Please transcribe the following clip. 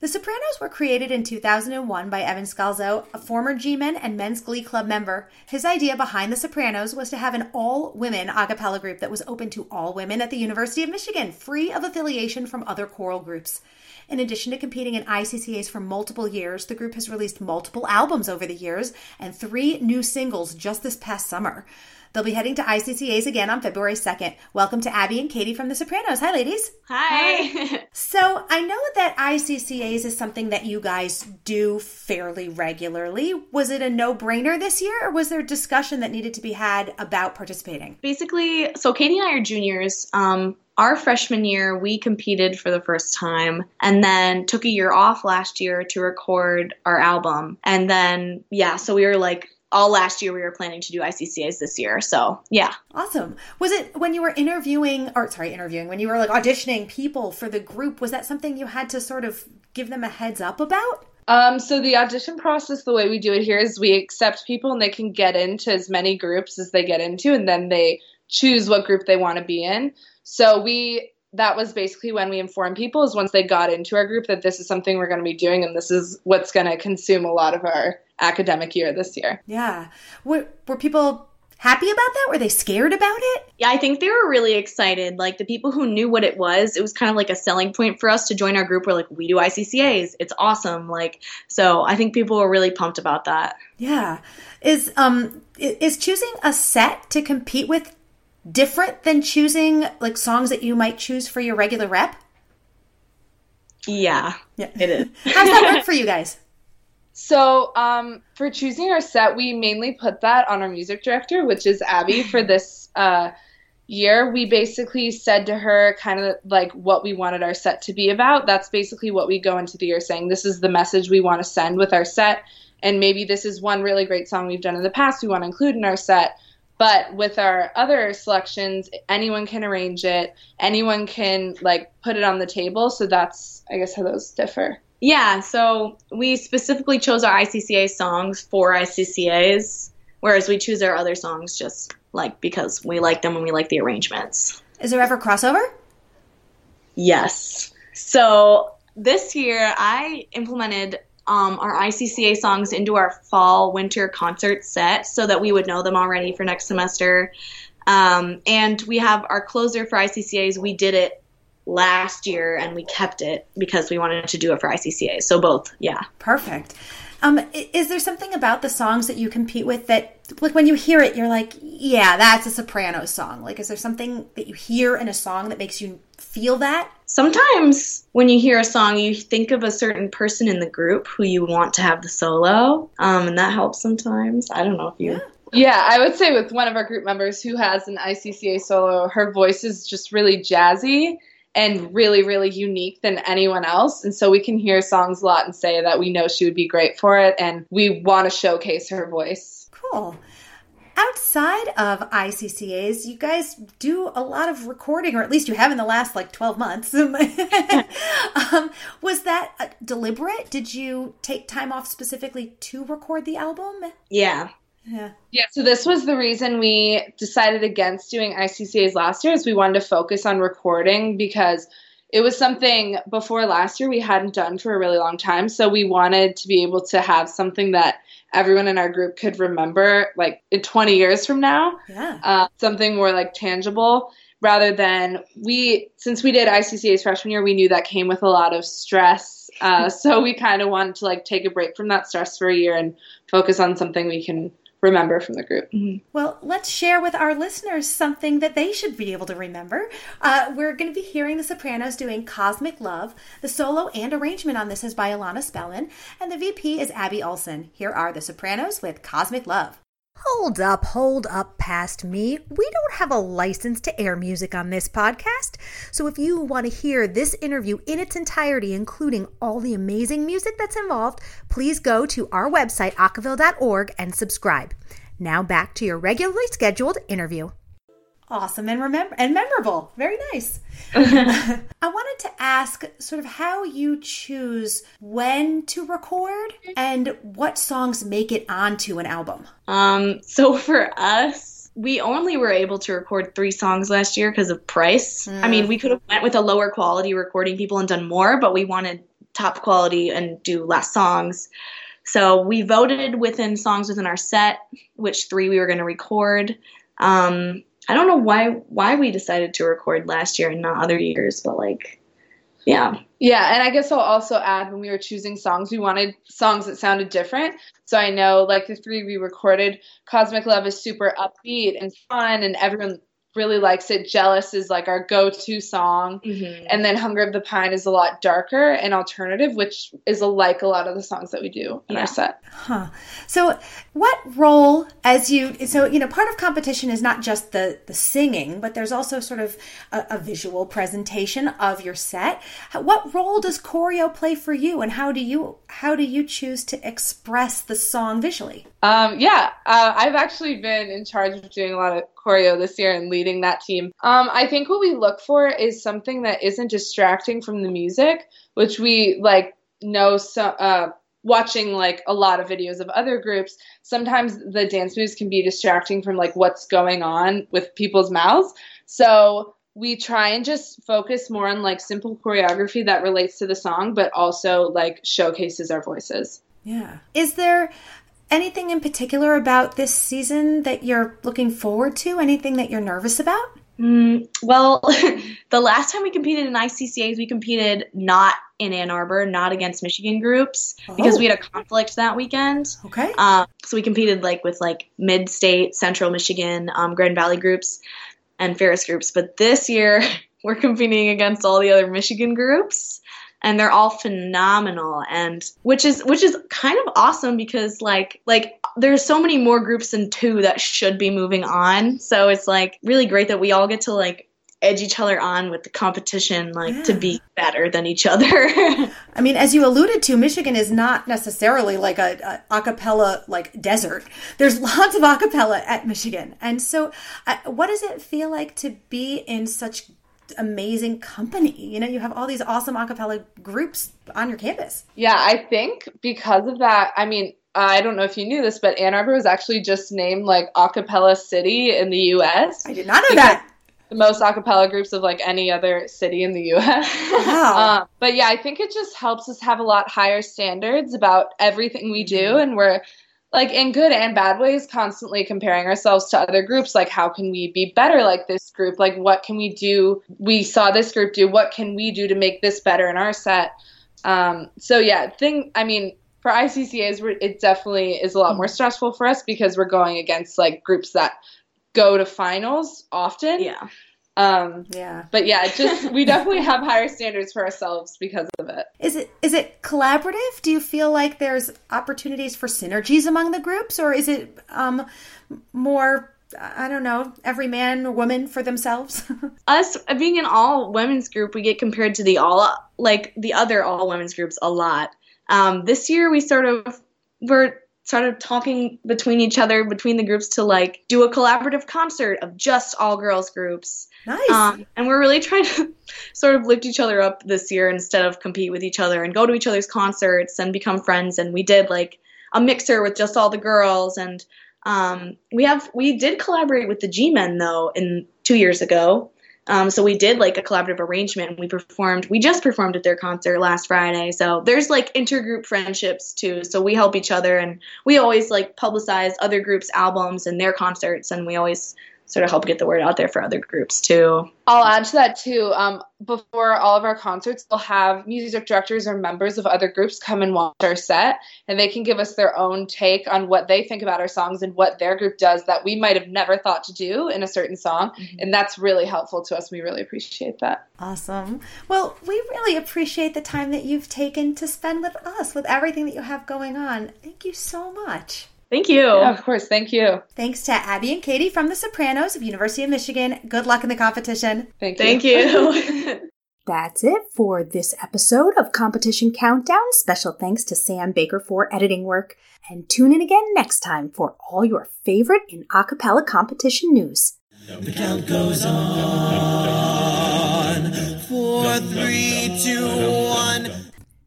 The Sopranos were created in 2001 by Evan Scalzo, a former G Men and Men's Glee Club member. His idea behind The Sopranos was to have an all women a cappella group that was open to all women at the University of Michigan, free of affiliation from other choral groups. In addition to competing in ICCAs for multiple years, the group has released multiple albums over the years and three new singles just this past summer. They'll be heading to ICCAs again on February 2nd. Welcome to Abby and Katie from The Sopranos. Hi, ladies. Hi. So, I know that ICCAs is something that you guys do fairly regularly. Was it a no brainer this year, or was there discussion that needed to be had about participating? Basically, so Katie and I are juniors. Um, our freshman year, we competed for the first time and then took a year off last year to record our album. And then, yeah, so we were like, all last year we were planning to do ICCAs this year. So, yeah. Awesome. Was it when you were interviewing, or sorry, interviewing, when you were like auditioning people for the group, was that something you had to sort of give them a heads up about? Um, so the audition process, the way we do it here is we accept people and they can get into as many groups as they get into, and then they choose what group they want to be in. So we that was basically when we informed people is once they got into our group that this is something we're going to be doing and this is what's going to consume a lot of our academic year this year. Yeah. Were, were people happy about that? Were they scared about it? Yeah, I think they were really excited. Like the people who knew what it was, it was kind of like a selling point for us to join our group. We're like, we do ICCAs. It's awesome. Like, so I think people were really pumped about that. Yeah. Is um is choosing a set to compete with different than choosing like songs that you might choose for your regular rep? Yeah, Yeah. it is. How's that work for you guys? So, um, for choosing our set, we mainly put that on our music director, which is Abby, for this uh, year. We basically said to her kind of like what we wanted our set to be about. That's basically what we go into the year saying this is the message we want to send with our set. And maybe this is one really great song we've done in the past we want to include in our set. But with our other selections, anyone can arrange it, anyone can like put it on the table. So that's, I guess, how those differ. Yeah, so we specifically chose our ICCA songs for ICCAs, whereas we choose our other songs just like because we like them and we like the arrangements. Is there ever crossover? Yes. So this year I implemented um, our ICCA songs into our fall winter concert set so that we would know them already for next semester. Um, and we have our closer for ICCAs. We did it last year and we kept it because we wanted to do it for ICCA. So both, yeah. Perfect. Um, is there something about the songs that you compete with that, like, when you hear it, you're like, yeah, that's a soprano song? Like, is there something that you hear in a song that makes you feel that? Sometimes when you hear a song, you think of a certain person in the group who you want to have the solo, um, and that helps sometimes. I don't know if you. Yeah, I would say with one of our group members who has an ICCA solo, her voice is just really jazzy and really, really unique than anyone else. And so we can hear songs a lot and say that we know she would be great for it and we want to showcase her voice. Cool. Outside of ICCAs, you guys do a lot of recording, or at least you have in the last like 12 months. um, was that uh, deliberate? Did you take time off specifically to record the album? Yeah. Yeah. Yeah, so this was the reason we decided against doing ICCAs last year is we wanted to focus on recording because it was something before last year we hadn't done for a really long time. So we wanted to be able to have something that everyone in our group could remember like in 20 years from now. Yeah. Uh, something more like tangible rather than we since we did ICCA's freshman year, we knew that came with a lot of stress. Uh, so we kind of wanted to like take a break from that stress for a year and focus on something we can remember from the group. Well, let's share with our listeners something that they should be able to remember. Uh, we're going to be hearing the Sopranos doing Cosmic Love. The solo and arrangement on this is by Alana Spellman, and the VP is Abby Olson. Here are the Sopranos with Cosmic Love. Hold up, hold up past me. We don't have a license to air music on this podcast. So if you want to hear this interview in its entirety, including all the amazing music that's involved, please go to our website, acaville.org, and subscribe. Now back to your regularly scheduled interview. Awesome and remember and memorable. Very nice. I wanted to ask sort of how you choose when to record and what songs make it onto an album. Um, so for us, we only were able to record three songs last year because of price. I mean, we could have went with a lower quality recording people and done more, but we wanted top quality and do less songs. So we voted within songs within our set, which three we were going to record. Um, I don't know why why we decided to record last year and not other years, but like, yeah, Yeah, and I guess I'll also add when we were choosing songs, we wanted songs that sounded different. So I know, like the three we recorded, Cosmic Love is super upbeat and fun, and everyone really likes it. Jealous is like our go to song. And then Hunger of the Pine is a lot darker and alternative, which is like a lot of the songs that we do in Yeah. our set. Huh. So, what role, as you, so you know, part of competition is not just the the singing, but there's also sort of a, a visual presentation of your set. What role does choreo play for you, and how do you how do you choose to express the song visually? Um, yeah, uh, I've actually been in charge of doing a lot of this year and leading that team. Um, I think what we look for is something that isn't distracting from the music, which we like know. So, uh, watching like a lot of videos of other groups, sometimes the dance moves can be distracting from like what's going on with people's mouths. So we try and just focus more on like simple choreography that relates to the song, but also like showcases our voices. Yeah. Is there anything in particular about this season that you're looking forward to? Anything that you're nervous about? Mm, well, the last time we competed in ICCAs, we competed not in Ann Arbor, not against Michigan groups, because Oh. we had a conflict that weekend. Okay. Um, so we competed like with like mid-state, Central Michigan, um, Grand Valley groups, and Ferris groups. But this year, we're competing against all the other Michigan groups, and they're all phenomenal. And which is which is kind of awesome because like like there's so many more groups than two that should be moving on. So it's like really great that we all get to like edge each other on with the competition, like to be better than each other. I mean, as you alluded to, Michigan is not necessarily like a, a acapella like desert. There's lots of acapella at Michigan, and so uh, what does it feel like to be in such amazing company? You know, you have all these awesome acapella groups on your campus. Yeah, I think because of that, I mean, I don't know if you knew this, but Ann Arbor was actually just named like acapella city in the US. I did not know that. The most acapella groups of like any other city in the US. Wow. um, but yeah, I think it just helps us have a lot higher standards about everything we do and we're like in good and bad ways constantly comparing ourselves to other groups like how can we be better like this group? Like what can we do? We saw this group do what can we do to make this better in our set? Um, so yeah thing i mean for iccas it definitely is a lot more stressful for us because we're going against like groups that go to finals often. Yeah. Um, yeah. but yeah just we definitely have higher standards for ourselves because of it Is it is it collaborative? Do you feel like there's opportunities for synergies among the groups, or is it um, more? I don't know, every man or woman for themselves. us being an all women's group, we get compared to the all like the other all women's groups a lot. Um, this year, we sort of were started talking between each other, between the groups, to like do a collaborative concert of just all girls groups. nice. Um, and we're really trying to sort of lift each other up this year instead of compete with each other and go to each other's concerts and become friends. And we did like a mixer with just all the girls and um, we have we did collaborate with the G Men though in two years ago. Um, so we did like a collaborative arrangement and we performed we just performed at their concert last Friday. So there's like intergroup friendships too. So we help each other and we always like publicize other groups' albums and their concerts and we always sort of help get the word out there for other groups too. I'll add to that too. Um, before all of our concerts, we'll have music directors or members of other groups come and watch our set, and they can give us their own take on what they think about our songs and what their group does that we might have never thought to do in a certain song. And that's really helpful to us. We really appreciate that. Awesome. Well, we really appreciate the time that you've taken to spend with us, with everything that you have going on. Thank you so much. Thank you. Yeah, of course. Thank you. Thanks to Abby and Katie from The Sopranos of University of Michigan. Good luck in the competition. Thank you. Thank you. That's it for this episode of Competition Countdown. Special thanks to Sam Baker for editing work. And tune in again next time for all your favorite in acapella competition news. The count goes on. Four, three, two,